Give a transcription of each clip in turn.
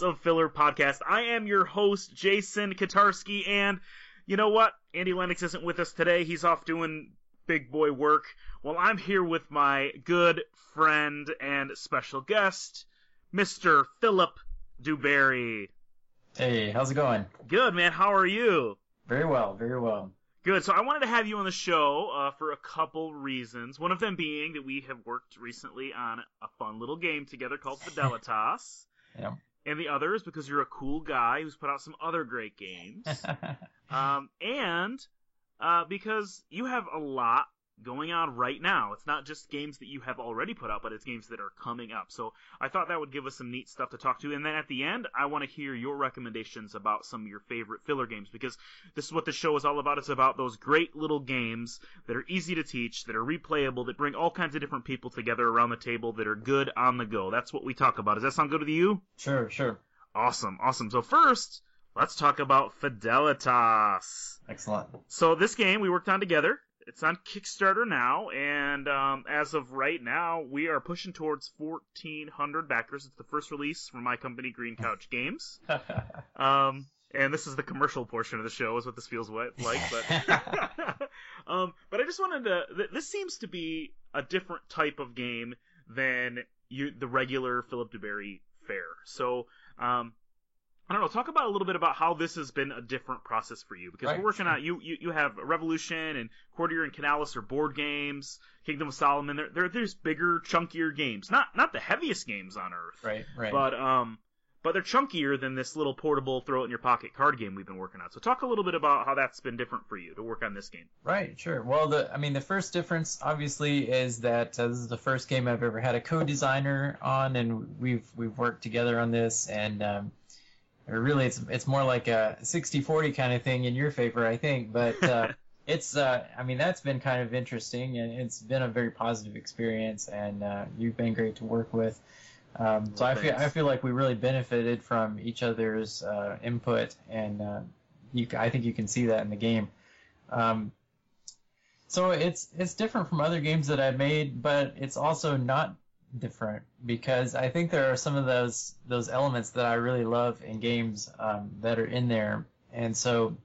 Minutes of Filler podcast. I am your host, Jason Kotarski, and you know what? Andy Lennox isn't with us today. He's off doing big boy work. Well, I'm here with my good friend and special guest, Mr. Philip duBarry. Hey, how's it going? Good, man. How are you? Very well, very well. Good. So I wanted to have you on the show uh, for a couple reasons. One of them being that we have worked recently on a fun little game together called Fidelitas. Yeah. And the other is because you're a cool guy who's put out some other great games. um, and uh, because you have a lot going on right now. It's not just games that you have already put out, but it's games that are coming up. So I thought that would give us some neat stuff to talk to. And then at the end, I want to hear your recommendations about some of your favorite filler games because this is what the show is all about. It's about those great little games that are easy to teach, that are replayable, that bring all kinds of different people together around the table that are good on the go. That's what we talk about. Does that sound good to you? Sure, sure. Awesome, awesome. So first, let's talk about Fidelitas. Excellent. So this game we worked on together. It's on Kickstarter now, and um, as of right now, we are pushing towards 1,400 backers. It's the first release from my company, Green Couch Games. Um, and this is the commercial portion of the show, is what this feels like. But, um, but I just wanted to. Th- this seems to be a different type of game than you, the regular Philip duBarry fare. So, um, I don't know. Talk about a little bit about how this has been a different process for you because Right, we're working on you, you. You have Revolution and Courtier and Canalis are board games. Kingdom of Solomon. They're, they're there's bigger, chunkier games. Not not the heaviest games on earth, right, right. but um, but they're chunkier than this little portable throw it in your pocket card game we've been working on. So talk a little bit about how that's been different for you to work on this game. right, sure. Well, the I mean, the first difference obviously is that uh, this is the first game I've ever had a co-designer on, and we've we've worked together on this, and um, or really, it's it's more like a 60-40 kind of thing in your favor, I think. But uh, it's uh, I mean, that's been kind of interesting, and it's been a very positive experience, and uh, you've been great to work with. Um, so Well, I feel. I feel like we really benefited from each other's uh, input, and uh, you, I think you can see that in the game. Um, so it's it's different from other games that I've made, but it's also not different because I think there are some of those those elements that I really love in games um, that are in there, and so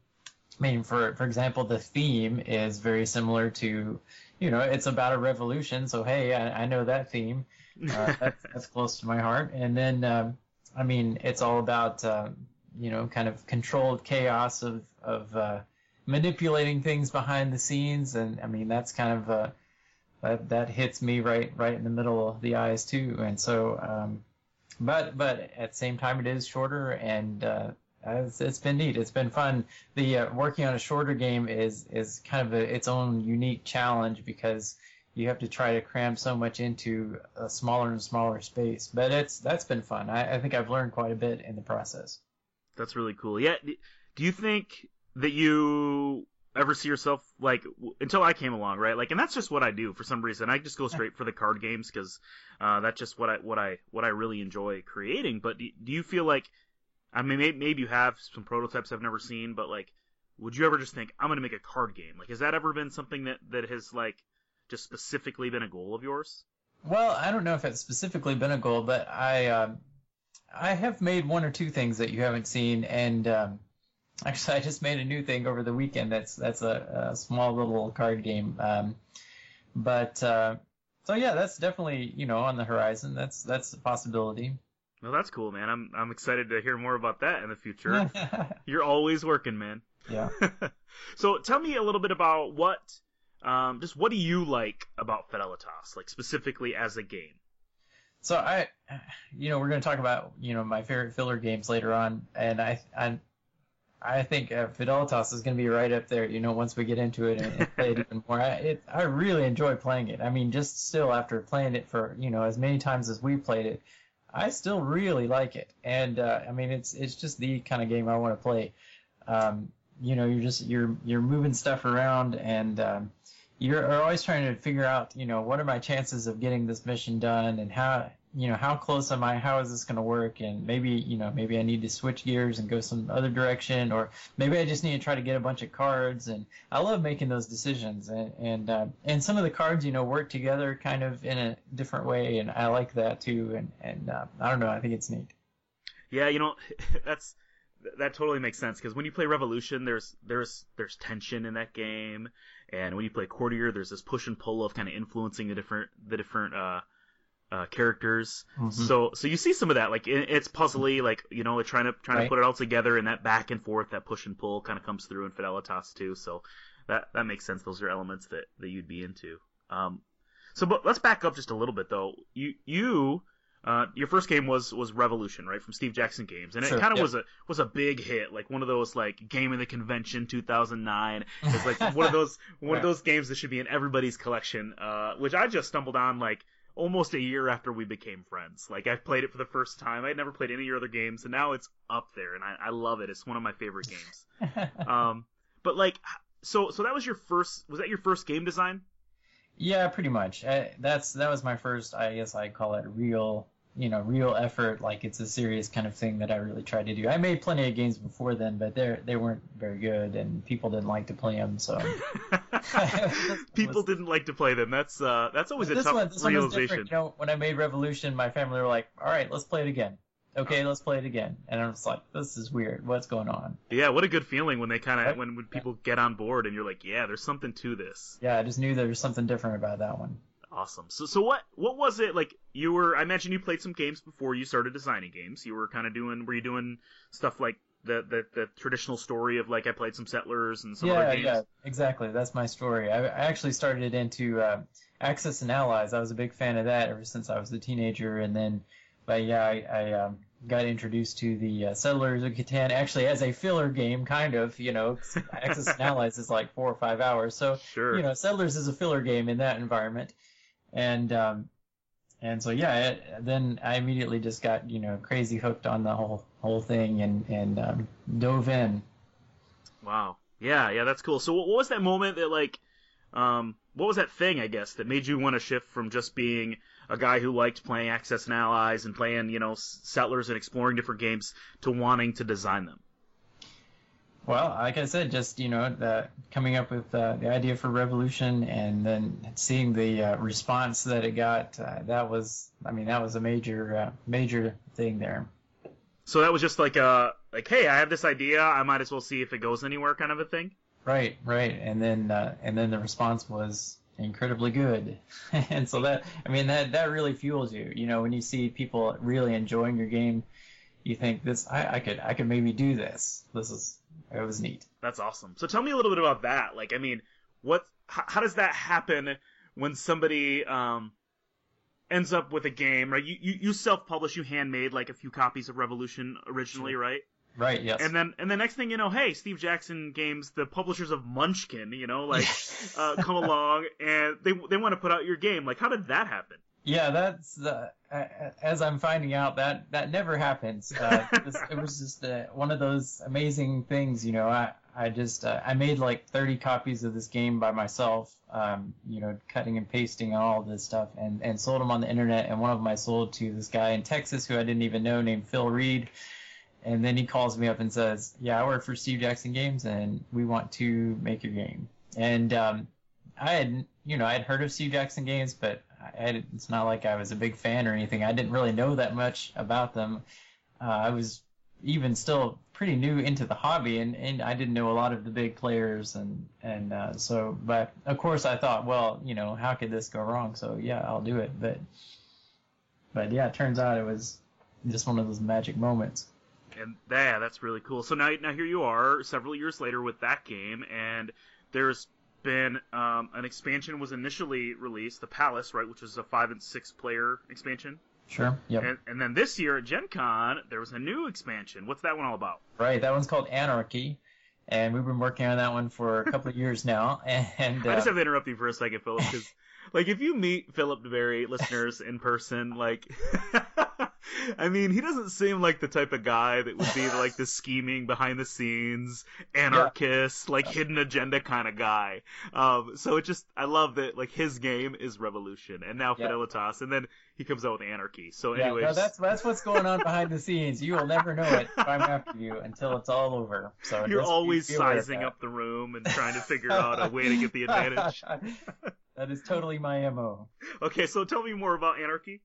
I mean, for for example, the theme is very similar to, you know, it's about a revolution. So hey, I, I know that theme. Uh, that's, that's close to my heart. And then, um, I mean, it's all about, um, you know, kind of controlled chaos of of uh, manipulating things behind the scenes. And I mean, that's kind of uh, that that hits me right right in the middle of the eyes too. And so, um, but but at the same time, it is shorter and. Uh, it's, it's been neat. It's been fun. The uh, working on a shorter game is is kind of a, its own unique challenge because you have to try to cram so much into a smaller and smaller space. But it's that's been fun. I, I think I've learned quite a bit in the process. That's really cool. Yeah. Do you think that you ever see yourself like w- until I came along, right? Like, and that's just what I do for some reason. I just go straight for the card games because uh, that's just what I what I what I really enjoy creating. But do, do you feel like I mean maybe, maybe you have some prototypes I've never seen, but like, would you ever just think I'm gonna make a card game? Like, has that ever been something that that has like just specifically been a goal of yours? Well, I don't know if it's specifically been a goal, but I um, I have made one or two things that you haven't seen, and um, actually, I just made a new thing over the weekend. That's that's a, a small little card game. Um, but uh, so yeah, that's definitely you know on the horizon. That's that's a possibility. Well, that's cool, man. I'm I'm excited to hear more about that in the future. You're always working, man. yeah. so tell me a little bit about what, um, just what do you like about Fidelitas, like specifically as a game? So I, you know, we're going to talk about you know my favorite filler games later on, and I I, I think uh, Fidelitas is going to be right up there. You know, once we get into it and, play it even more, I, it, I really enjoy playing it. I mean, just still after playing it for you know as many times as we played it, I still really like it. And uh, I mean, it's it's just the kind of game I want to play. Um, you know, you're just you're you're moving stuff around and. Um, you're always trying to figure out, you know, what are my chances of getting this mission done and how, you know, how close am I? How is this going to work? And maybe, you know, maybe I need to switch gears and go some other direction, or maybe I just need to try to get a bunch of cards. And I love making those decisions. And and uh, and some of the cards, you know, work together kind of in a different way, and I like that too. And and uh, I don't know, I think it's neat. Yeah, you know, that's that totally makes sense because when you play Revolution, there's there's there's tension in that game, and when you play Courtier, there's this push and pull of kind of influencing the different the different uh, uh, characters. Mm-hmm. So so you see some of that, like it, it's puzzly, like you know, trying to trying Right. to put it all together, and that back and forth, that push and pull, kind of comes through in Fidelitas too. So that that makes sense. Those are elements that that you'd be into. Um, so but let's back up just a little bit though. You you. Uh, your first game was was Revolution, right, from Steve Jackson Games, and it Sure, kind of yep. was a was a big hit, like one of those like Game of the Convention 2009. It's like one of those one Right. of those games that should be in everybody's collection, uh, which I just stumbled on like almost a year after we became friends. Like I played it for the first time. I had never played any of your other games, and now it's up there, and I, I love it. It's one of my favorite games. Um, but like, so so that was your first. Was that your first game design? Yeah, pretty much. Uh, that's that was my first. I guess I call it real, you know, real effort. Like it's a serious kind of thing that I really tried to do. I made plenty of games before then, but they they weren't very good, and people didn't like to play them. So People was- didn't like to play them. That's uh, that's always a tough one, this realization. different. You know, when I made Revolution, my family were like, "All right, let's play it again." Okay, let's play it again. And I was like, "This is weird. What's going on?" Yeah, what a good feeling when they kind of when, when people get on board and you're like, yeah, there's something to this. Yeah, I just knew there was something different about that one. Awesome. So so what what was it like? You were I imagine you played some games before you started designing games. You were kind of doing were you doing stuff like the, the the traditional story of like I played some Settlers and some yeah, other games. yeah, exactly. That's my story. I, I actually started into uh, Axis and Allies. I was a big fan of that ever since I was a teenager, and then, but yeah, I, I um, got introduced to the uh, Settlers of Catan actually as a filler game, kind of. You know, Axis and Allies is like four or five hours, so Sure. you know, Settlers is a filler game in that environment, and um, and so yeah, it, then I immediately just got you know crazy hooked on the whole whole thing and and um, dove in. Wow. Yeah, yeah, that's cool. So what what was that moment that like um what was that thing I guess that made you want to shift from just being a guy who liked playing Axis and Allies and playing, you know, Settlers and exploring different games to wanting to design them? Well, like I said, just you know, the, coming up with uh, the idea for Revolution, and then seeing the uh, response that it got, uh, that was, I mean, that was a major, uh, major thing there. So that was just like a like, hey, I have this idea, I might as well see if it goes anywhere kind of a thing. Right, right, and then uh, and then the response was incredibly good, and so that, I mean, that that really fuels you. You know, when you see people really enjoying your game, you think this, I, I could, I could maybe do this. This is, it was neat. That's awesome. So tell me a little bit about that. Like, I mean, what? How, how does that happen when somebody um, ends up with a game? Right? You you, you self publish, you handmade like a few copies of Revolution originally, right? Right, yes. And then and the next thing you know, hey, Steve Jackson Games, the publishers of Munchkin, you know, like uh, come along and they they want to put out your game. Like, how did that happen? Yeah, that's uh, as I'm finding out that that never happens. Uh, it, was, it was just uh, one of those amazing things, you know. I I just uh, I made like 30 copies of this game by myself, um, you know, cutting and pasting and all this stuff, and and sold them on the internet. And one of them I sold to this guy in Texas who I didn't even know named Phil Reed. And then he calls me up and says, "Yeah, I work for Steve Jackson Games, and we want to make your game." And um, I had, you know, I had heard of Steve Jackson Games, but I, it's not like I was a big fan or anything. I didn't really know that much about them. Uh, I was even still pretty new into the hobby, and, and I didn't know a lot of the big players, and and uh, so. But of course, I thought, well, you know, how could this go wrong? So yeah, I'll do it. But but yeah, it turns out it was just one of those magic moments. And yeah, that's really cool. So now, now here you are, several years later with that game, and there's been um, an expansion was initially released, the Palace, right, which was a five and six player expansion, Sure. Yep. and, and then this year at Gen Con there was a new expansion. What's that one all about? Right. That one's called Anarchy, and we've been working on that one for a couple of years now. And I just uh, have to interrupt you for a second, Philip, because like if you meet Philip duBarry, listeners in person, like. I mean, he doesn't seem like the type of guy that would be like the scheming behind the scenes, anarchist, like hidden agenda kind of guy. Um, so it just, I love that, like his game is revolution, and now Yeah. Fidelitas, and then he comes out with anarchy. So, yeah, anyways, no, that's that's what's going on behind the scenes. You will never know it if I'm after you until it's all over. So you're always sizing up the room and trying to figure out a way to get the advantage. that is totally my mo. Okay, so tell me more about anarchy.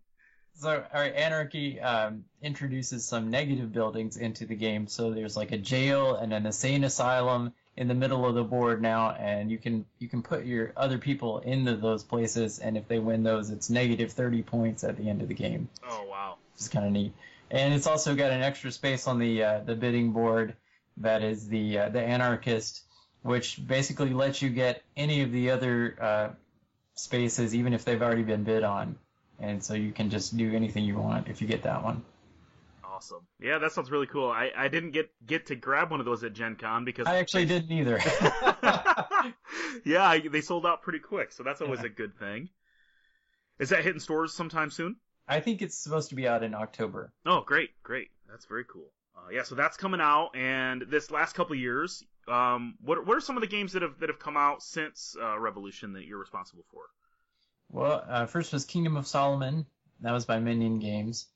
So, all right, Anarchy um, introduces some negative buildings into the game. So there's like a jail and an insane asylum in the middle of the board now, and you can you can put your other people into those places, and if they win those, it's negative 30 points at the end of the game. Oh wow, which is kind of neat. And it's also got an extra space on the uh, the bidding board that is the uh, the anarchist, which basically lets you get any of the other uh, spaces, even if they've already been bid on and so you can just do anything you want if you get that one. Awesome. Yeah, that sounds really cool. I, I didn't get get to grab one of those at Gen Con because I actually didn't either. yeah, I, they sold out pretty quick, so that's always yeah. a good thing. Is that hitting stores sometime soon? I think it's supposed to be out in October. Oh, great, great. That's very cool. Uh, yeah, so that's coming out, and this last couple years, um, what what are some of the games that have that have come out since uh, Revolution that you're responsible for? Well, uh, first was Kingdom of Solomon. That was by Minion Games,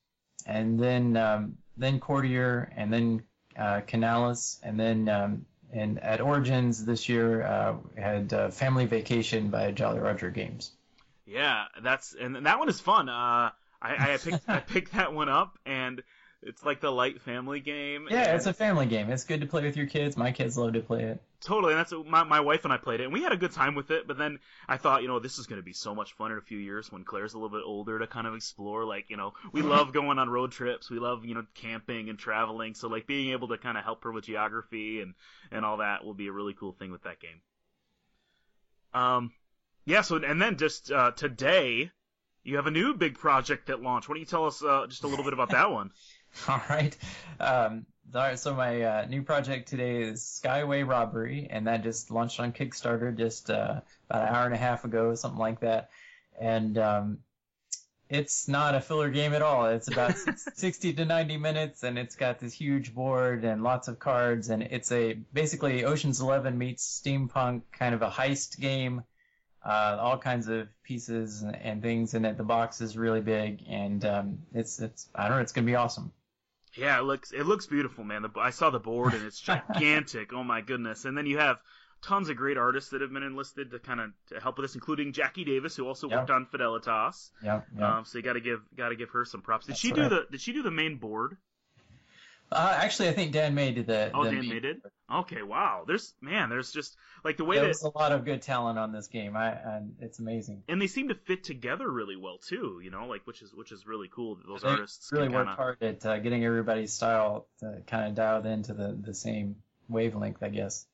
and then um, then Courtier, and then uh, Canalis, and then um, and at Origins this year uh, had uh, Family Vacation by Jolly Roger Games. Yeah, that's and that one is fun. Uh, I, I picked I picked that one up, and it's like the light family game. Yeah, it's a family game. It's good to play with your kids. My kids love to play it. Totally, and that's my my wife and I played it, and we had a good time with it. But then I thought, you know, this is going to be so much fun in a few years when Claire's a little bit older to kind of explore. Like, you know, we love going on road trips. We love, you know, camping and traveling. So like being able to kind of help her with geography and and all that will be a really cool thing with that game. Um, yeah. So and then just uh, today, you have a new big project that launched. Why don't you tell us uh, just a little bit about that one? All right. Um, all right. So my uh, new project today is Skyway Robbery, and that just launched on Kickstarter just uh, about an hour and a half ago, something like that. And um, it's not a filler game at all. It's about 60 to 90 minutes, and it's got this huge board and lots of cards, and it's a basically Ocean's Eleven meets steampunk kind of a heist game. Uh, all kinds of pieces and, and, things and it. The box is really big, and um, it's it's I don't know. It's gonna be awesome. Yeah, it looks it looks beautiful, man. The, I saw the board and it's gigantic. oh my goodness! And then you have tons of great artists that have been enlisted to kind of to help with this, including Jacqui Davis, who also worked on Fidelitas. Yeah. Um, so you got to give got to give her some props. Did That's she do the Did she do the main board? Uh, actually, I think Dan May did the. Oh, the Dan May did. Okay, wow. There's man, there's just like the way There's that, a lot of good talent on this game. I and it's amazing. And they seem to fit together really well too. You know, like which is which is really cool. That those they artists really worked kinda... hard at uh, getting everybody's style to kind of dialed into the the same wavelength, I guess.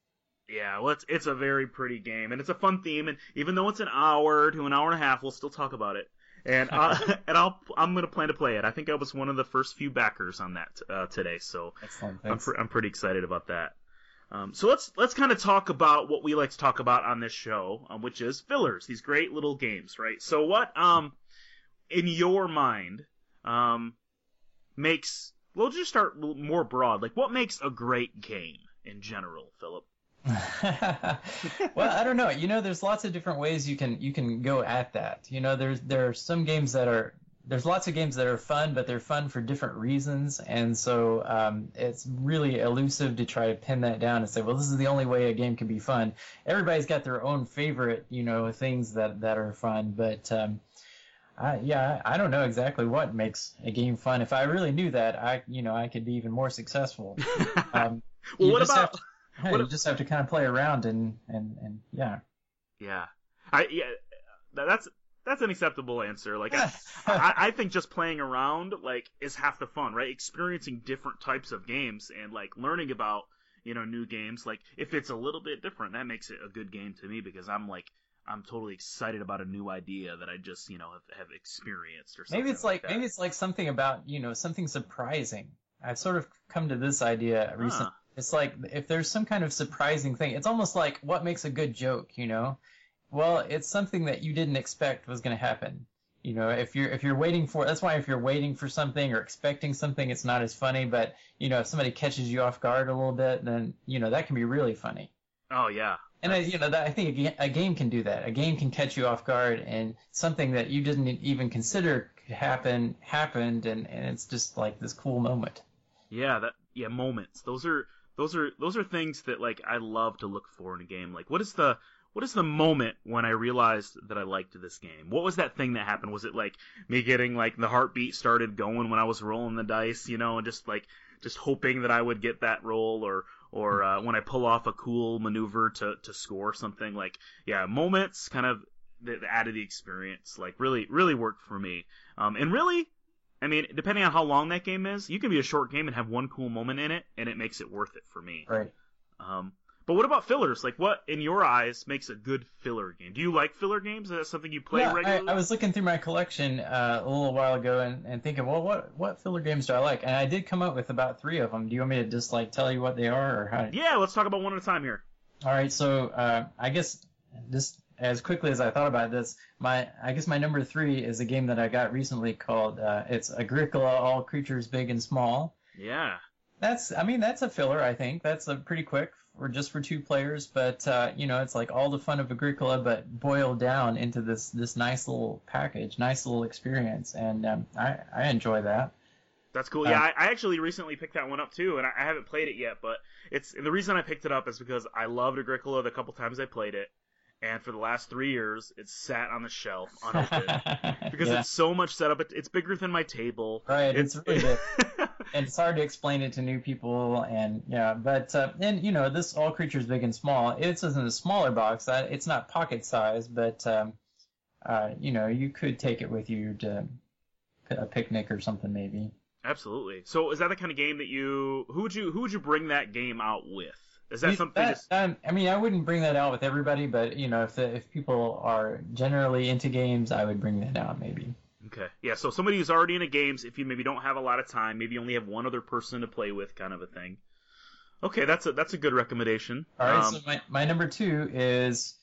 Yeah, well, it's it's a very pretty game and it's a fun theme. And even though it's an hour to an hour and a half, we'll still talk about it and I, and I'll I'm gonna plan to play it. I think I was one of the first few backers on that uh, today, so I'm pr- I'm pretty excited about that. Um, so let's let's kind of talk about what we like to talk about on this show, um, which is fillers. These great little games, right? So what um in your mind um makes we'll just start more broad. Like what makes a great game in general, Philip? well, I don't know. You know, there's lots of different ways you can you can go at that. You know, there's there are some games that are there's lots of games that are fun, but they're fun for different reasons, and so um, it's really elusive to try to pin that down and say, well, this is the only way a game can be fun. Everybody's got their own favorite, you know, things that that are fun, but um, I, yeah, I don't know exactly what makes a game fun. If I really knew that, I you know I could be even more successful. Um, well, what about? To, Hey, what you just have to kind of play around and and and yeah. Yeah, I yeah, that's that's an acceptable answer. Like I, I, I think just playing around like is half the fun, right? Experiencing different types of games and like learning about you know new games. Like if it's a little bit different, that makes it a good game to me because I'm like I'm totally excited about a new idea that I just you know have, have experienced or something. Maybe it's like, like maybe it's like something about you know something surprising. I've sort of come to this idea recently. It's like if there's some kind of surprising thing, it's almost like what makes a good joke, you know? Well, it's something that you didn't expect was going to happen. You know, if you're if you're waiting for that's why if you're waiting for something or expecting something, it's not as funny. But you know, if somebody catches you off guard a little bit, then you know that can be really funny. Oh yeah. And I, you know, that, I think a, a game can do that. A game can catch you off guard, and something that you didn't even consider could happen happened, and, and it's just like this cool moment. Yeah, that yeah moments. Those are those are those are things that like I love to look for in a game. Like, what is the what is the moment when I realized that I liked this game? What was that thing that happened? Was it like me getting like the heartbeat started going when I was rolling the dice, you know, and just like just hoping that I would get that roll, or or uh, when I pull off a cool maneuver to to score something? Like, yeah, moments kind of that added the experience. Like, really really worked for me. Um, and really, I mean, depending on how long that game is, you can be a short game and have one cool moment in it, and it makes it worth it for me. Right. Um, but what about fillers? Like, what in your eyes makes a good filler game? Do you like filler games? Is that something you play yeah, regularly? I, I was looking through my collection uh, a little while ago and, and thinking, well, what what filler games do I like? And I did come up with about three of them. Do you want me to just like tell you what they are, or how? Yeah, let's talk about one at a time here. All right, so uh, I guess just as quickly as I thought about this, my I guess my number three is a game that I got recently called uh, it's Agricola: All Creatures Big and Small. Yeah. That's I mean that's a filler I think that's a pretty quick or just for two players, but uh, you know it's like all the fun of Agricola, but boiled down into this this nice little package, nice little experience, and um, I I enjoy that. That's cool. Yeah, I, I actually recently picked that one up too, and I, I haven't played it yet. But it's and the reason I picked it up is because I loved Agricola the couple times I played it, and for the last three years, it's sat on the shelf unopened because Yeah. it's so much setup. It, it's bigger than my table. Right, it's really big. and it's hard to explain it to new people and yeah but uh, and you know this all creatures big and small it's in a smaller box uh, it's not pocket size but um, uh, you know you could take it with you to a picnic or something maybe Absolutely. So is that the kind of game that you who would you who would you bring that game out with? Is that You- something? that- just- um, I mean I wouldn't bring that out with everybody but you know if the, if people are generally into games I would bring that out maybe Okay. Yeah, so somebody who's already into games, if you maybe don't have a lot of time, maybe you only have one other person to play with, kind of a thing. Okay, that's a that's a good recommendation. All right, Um, so my, my number two is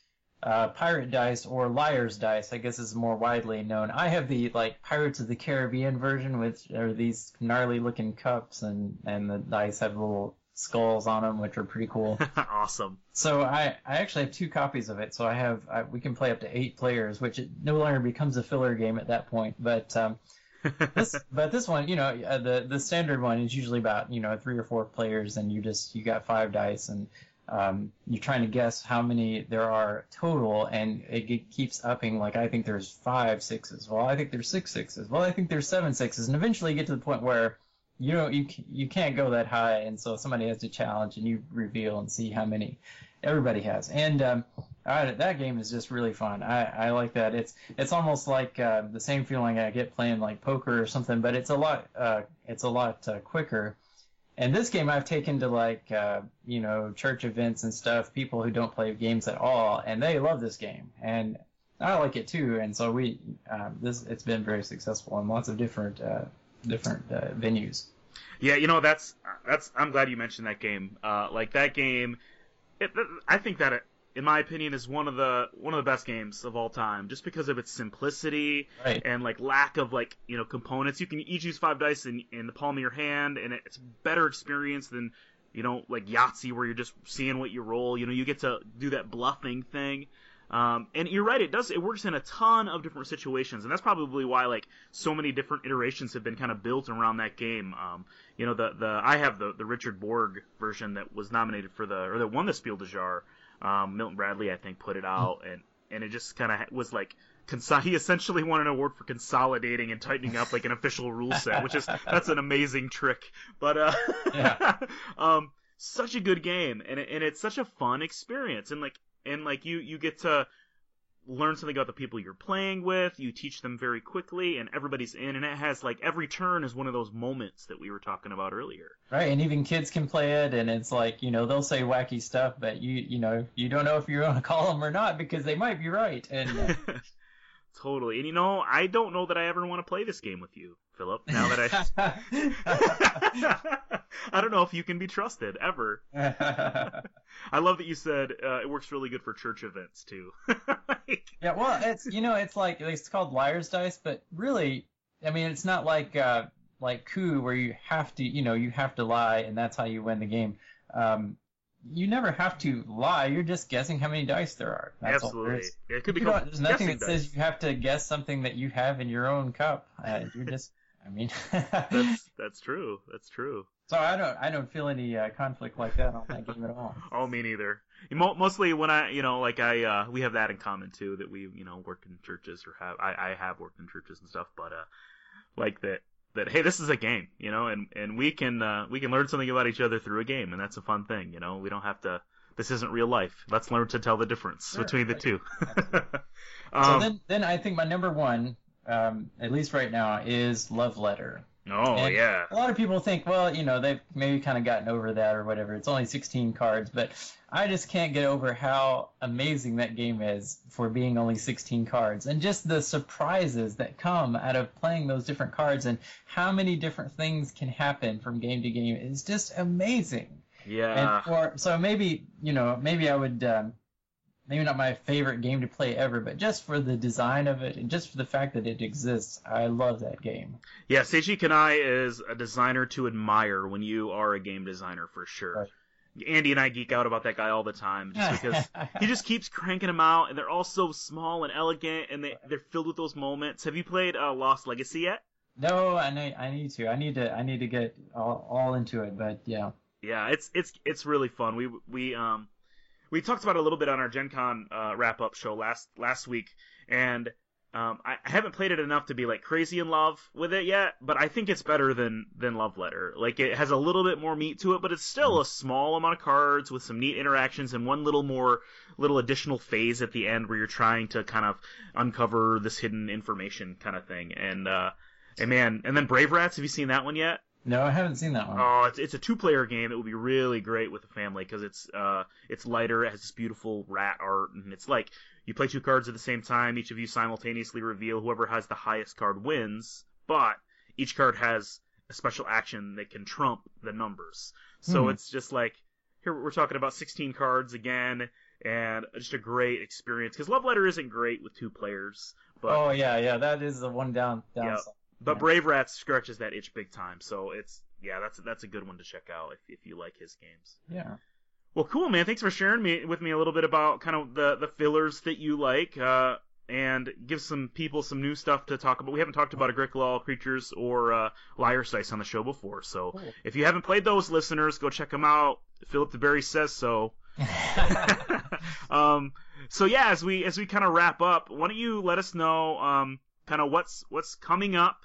uh, Pirate Dice or Liar's Dice. I guess is more widely known. I have the like Pirates of the Caribbean version, which are these gnarly looking cups, and and the dice have little skulls on them, which are pretty cool. awesome. so I I actually have two copies of it. So I have I, we can play up to eight players, which it no longer becomes a filler game at that point, but. Um, this, but this one, you know, uh, the the standard one is usually about you know three or four players, and you just you got five dice, and um, you're trying to guess how many there are total, and it, ge- keeps upping. Like I think there's five sixes. Well, I think there's six sixes. Well, I think there's seven sixes, and eventually you get to the point where you know you you can't go that high, and so somebody has to challenge, and you reveal and see how many everybody has. And um, I, that game is just really fun. I, I like that. It's it's almost like uh, the same feeling I get playing like poker or something, but it's a lot uh, it's a lot uh, quicker. And this game I've taken to like uh, you know church events and stuff, people who don't play games at all, and they love this game, and I like it too. And so we um, this it's been very successful in lots of different uh, different uh, venues. Yeah, you know that's that's. I'm glad you mentioned that game. Uh, like that game, it, I think that it, in my opinion, is one of the one of the best games of all time, just because of its simplicity Right. and like lack of like you know components. You can each use five dice in in the palm of your hand, and it's a better experience than you know like Yahtzee where you're just seeing what you roll. You know, you get to do that bluffing thing. Um, and you're right, it does. It works in a ton of different situations, and that's probably why like so many different iterations have been kind of built around that game. Um, you know, the the I have the the Richard Borg version that was nominated for the or that won the Spiel des Jahres. Um, Milton Bradley, I think, put it out, and and it just kind of was like. He essentially won an award for consolidating and tightening up like an official rule set, which is that's an amazing trick. But uh, Yeah. um, such a good game, and it, and it's such a fun experience, and like and like you you get to learn something about the people you're playing with. You teach them very quickly, and everybody's in, and it has like every turn is one of those moments that we were talking about earlier. Right, and even kids can play it, and it's like you know they'll say wacky stuff, but you you know you don't know if you're going to call them or not because they might be right. And uh, totally, and you know I don't know that I ever want to play this game with you, Philip. Now that I. I don't know if you can be trusted ever. I love that you said uh, it works really good for church events too. Like, yeah, well, it's you know it's like it's called liar's dice, but really, I mean it's not like uh, like coup where you have to you know you have to lie and that's how you win the game. Um, you never have to lie. You're just guessing how many dice there are. That's all there absolutely, it could be You know, called there's nothing that dice. says you have to guess something that you have in your own cup. Uh, you're just, I mean, That's that's true. That's true. So I don't I don't feel any uh, conflict like that on that game at all. Oh, me neither. Mostly when I, you know, like I, uh, we have that in common too, that we, you know, work in churches or have, I, I have worked in churches and stuff, but, uh, like that, that, hey, this is a game, you know, and, and we can, uh, we can learn something about each other through a game, and that's a fun thing, you know, we don't have to, this isn't real life. Let's learn to tell the difference Sure, between the right. two. so um, then then I think my number one, um, at least right now, is Love Letter. oh, and- yeah. A lot of people think, well, you know, they've maybe kind of gotten over that or whatever. It's only 16 cards, but I just can't get over how amazing that game is for being only 16 cards and just the surprises that come out of playing those different cards and how many different things can happen from game to game is just amazing. Yeah. And for so maybe you know maybe I would um, maybe not my favorite game to play ever, but just for the design of it and just for the fact that it exists, I love that game. Yeah, Seiji Kanai is a designer to admire when you are a game designer for sure. Andy and I geek out about that guy all the time just because he just keeps cranking them out and they're all so small and elegant and they, they're filled with those moments. Have you played uh, Lost Legacy yet? no, I need I need to I need to I need to get all, all into it, but yeah. Yeah, it's it's it's really fun. We we um we talked about it a little bit on our Gen Con uh, wrap up show last last week, and um, I, I haven't played it enough to be like crazy in love with it yet, but I think it's better than than Love Letter. Like it has a little bit more meat to it, but it's still a small amount of cards with some neat interactions and one little more little additional phase at the end where you're trying to kind of uncover this hidden information kind of thing. And uh, and man, and then Brave Rats. Have you seen that one yet? No, I haven't seen that one. Oh, it's it's a two player game. It would be really great with a family because it's uh it's lighter. It has this beautiful rat art, and it's like you play two cards at the same time. Each of you simultaneously reveal whoever has the highest card wins, but each card has a special action that can trump the numbers. So Hmm. it's just like here we're talking about 16 cards again, and just a great experience. Because Love Letter isn't great with two players, but oh yeah, yeah, that is the one down downside. But Yeah. Brave Rats scratches that itch big time, so it's yeah, that's that's a good one to check out if if you like his games. Yeah. Well, cool, man. Thanks for sharing me with me a little bit about kind of the the fillers that you like, uh, and give some people some new stuff to talk about. We haven't talked about Agricola All Creatures or uh, Liar's Dice on the show before, so Cool. if you haven't played those, listeners, go check them out. Philip duBarry says so. um, so yeah, as we as we kind of wrap up, why don't you let us know um, kind of what's what's coming up.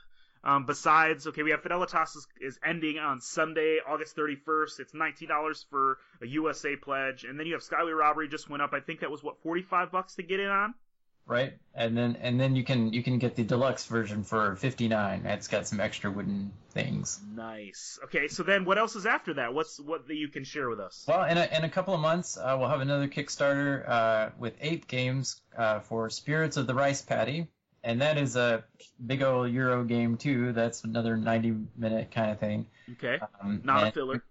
Um, besides, okay, we have Fidelitas is, is ending on Sunday, August 31st. It's $19 for a USA pledge, and then you have Skyway Robbery just went up. I think that was what 45 bucks to get in on. right? And then and then you can you can get the deluxe version for 59. It's got some extra wooden things. Nice. Okay, so then what else is after that? What's what that you can share with us? Well, in a, in a couple of months, uh, we'll have another Kickstarter uh, with eight games uh, for Spirits of the Rice Paddy, and that is a big old Euro game too. That's another 90 minute kind of thing. Okay, Um, not a filler.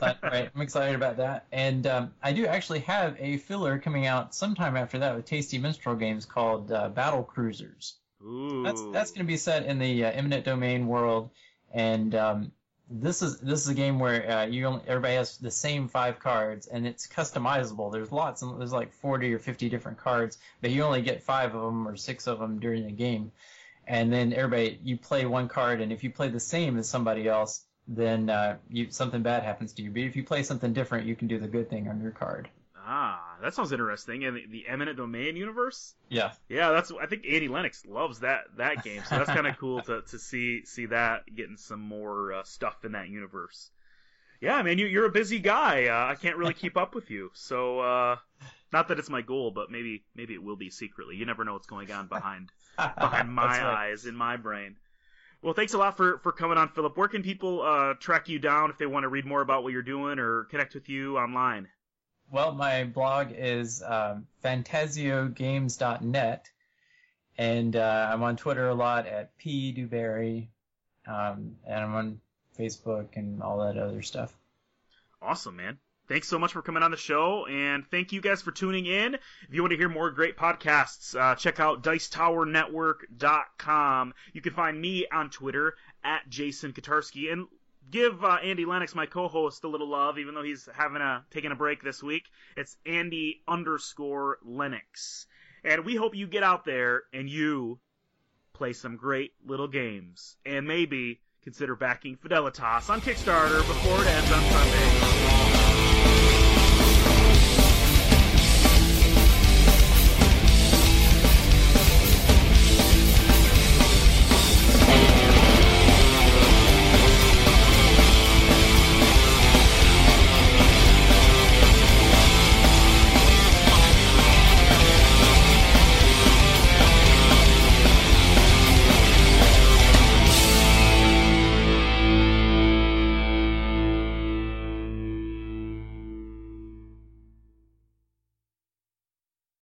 but, right, I'm excited about that. And um, I do actually have a filler coming out sometime after that with Tasty Minstrel Games called uh, Battle Cruisers. Ooh. That's that's going to be set in the uh, Eminent Domain world, and um, this is this is a game where uh, you only, everybody has the same five cards, and it's customizable. There's lots, and there's like 40 or 50 different cards, but you only get five of them or six of them during the game. And then everybody, you play one card, and if you play the same as somebody else, then uh, you something bad happens to you. But if you play something different, you can do the good thing on your card. Ah, that sounds interesting. And the, the Eminent Domain universe. Yeah. Yeah, that's. I think Andy Lennox loves that that game, so that's kind of cool to to see see that getting some more uh, stuff in that universe. Yeah, man, you, you're a busy guy. Uh, I can't really keep up with you, so uh, not that it's my goal, but maybe maybe it will be secretly. You never know what's going on behind behind my right. eyes in my brain. Well, thanks a lot for, for coming on, Philip. Where can people uh, track you down if they want to read more about what you're doing or connect with you online? Well, my blog is um, fantasiogames.net, and uh, I'm on Twitter a lot at p dewberry, um, and I'm on Facebook and all that other stuff. Awesome, man. Thanks so much for coming on the show, and thank you guys for tuning in. If you want to hear more great podcasts, uh, check out Dicetowernetwork.com. You can find me on Twitter at Jason Kotarski, and give uh, Andy Lennox, my co-host, a little love, even though he's having a taking a break this week. It's Andy underscore Lennox, and we hope you get out there and you play some great little games, and maybe consider backing Fidelitas on Kickstarter before it ends on Sunday.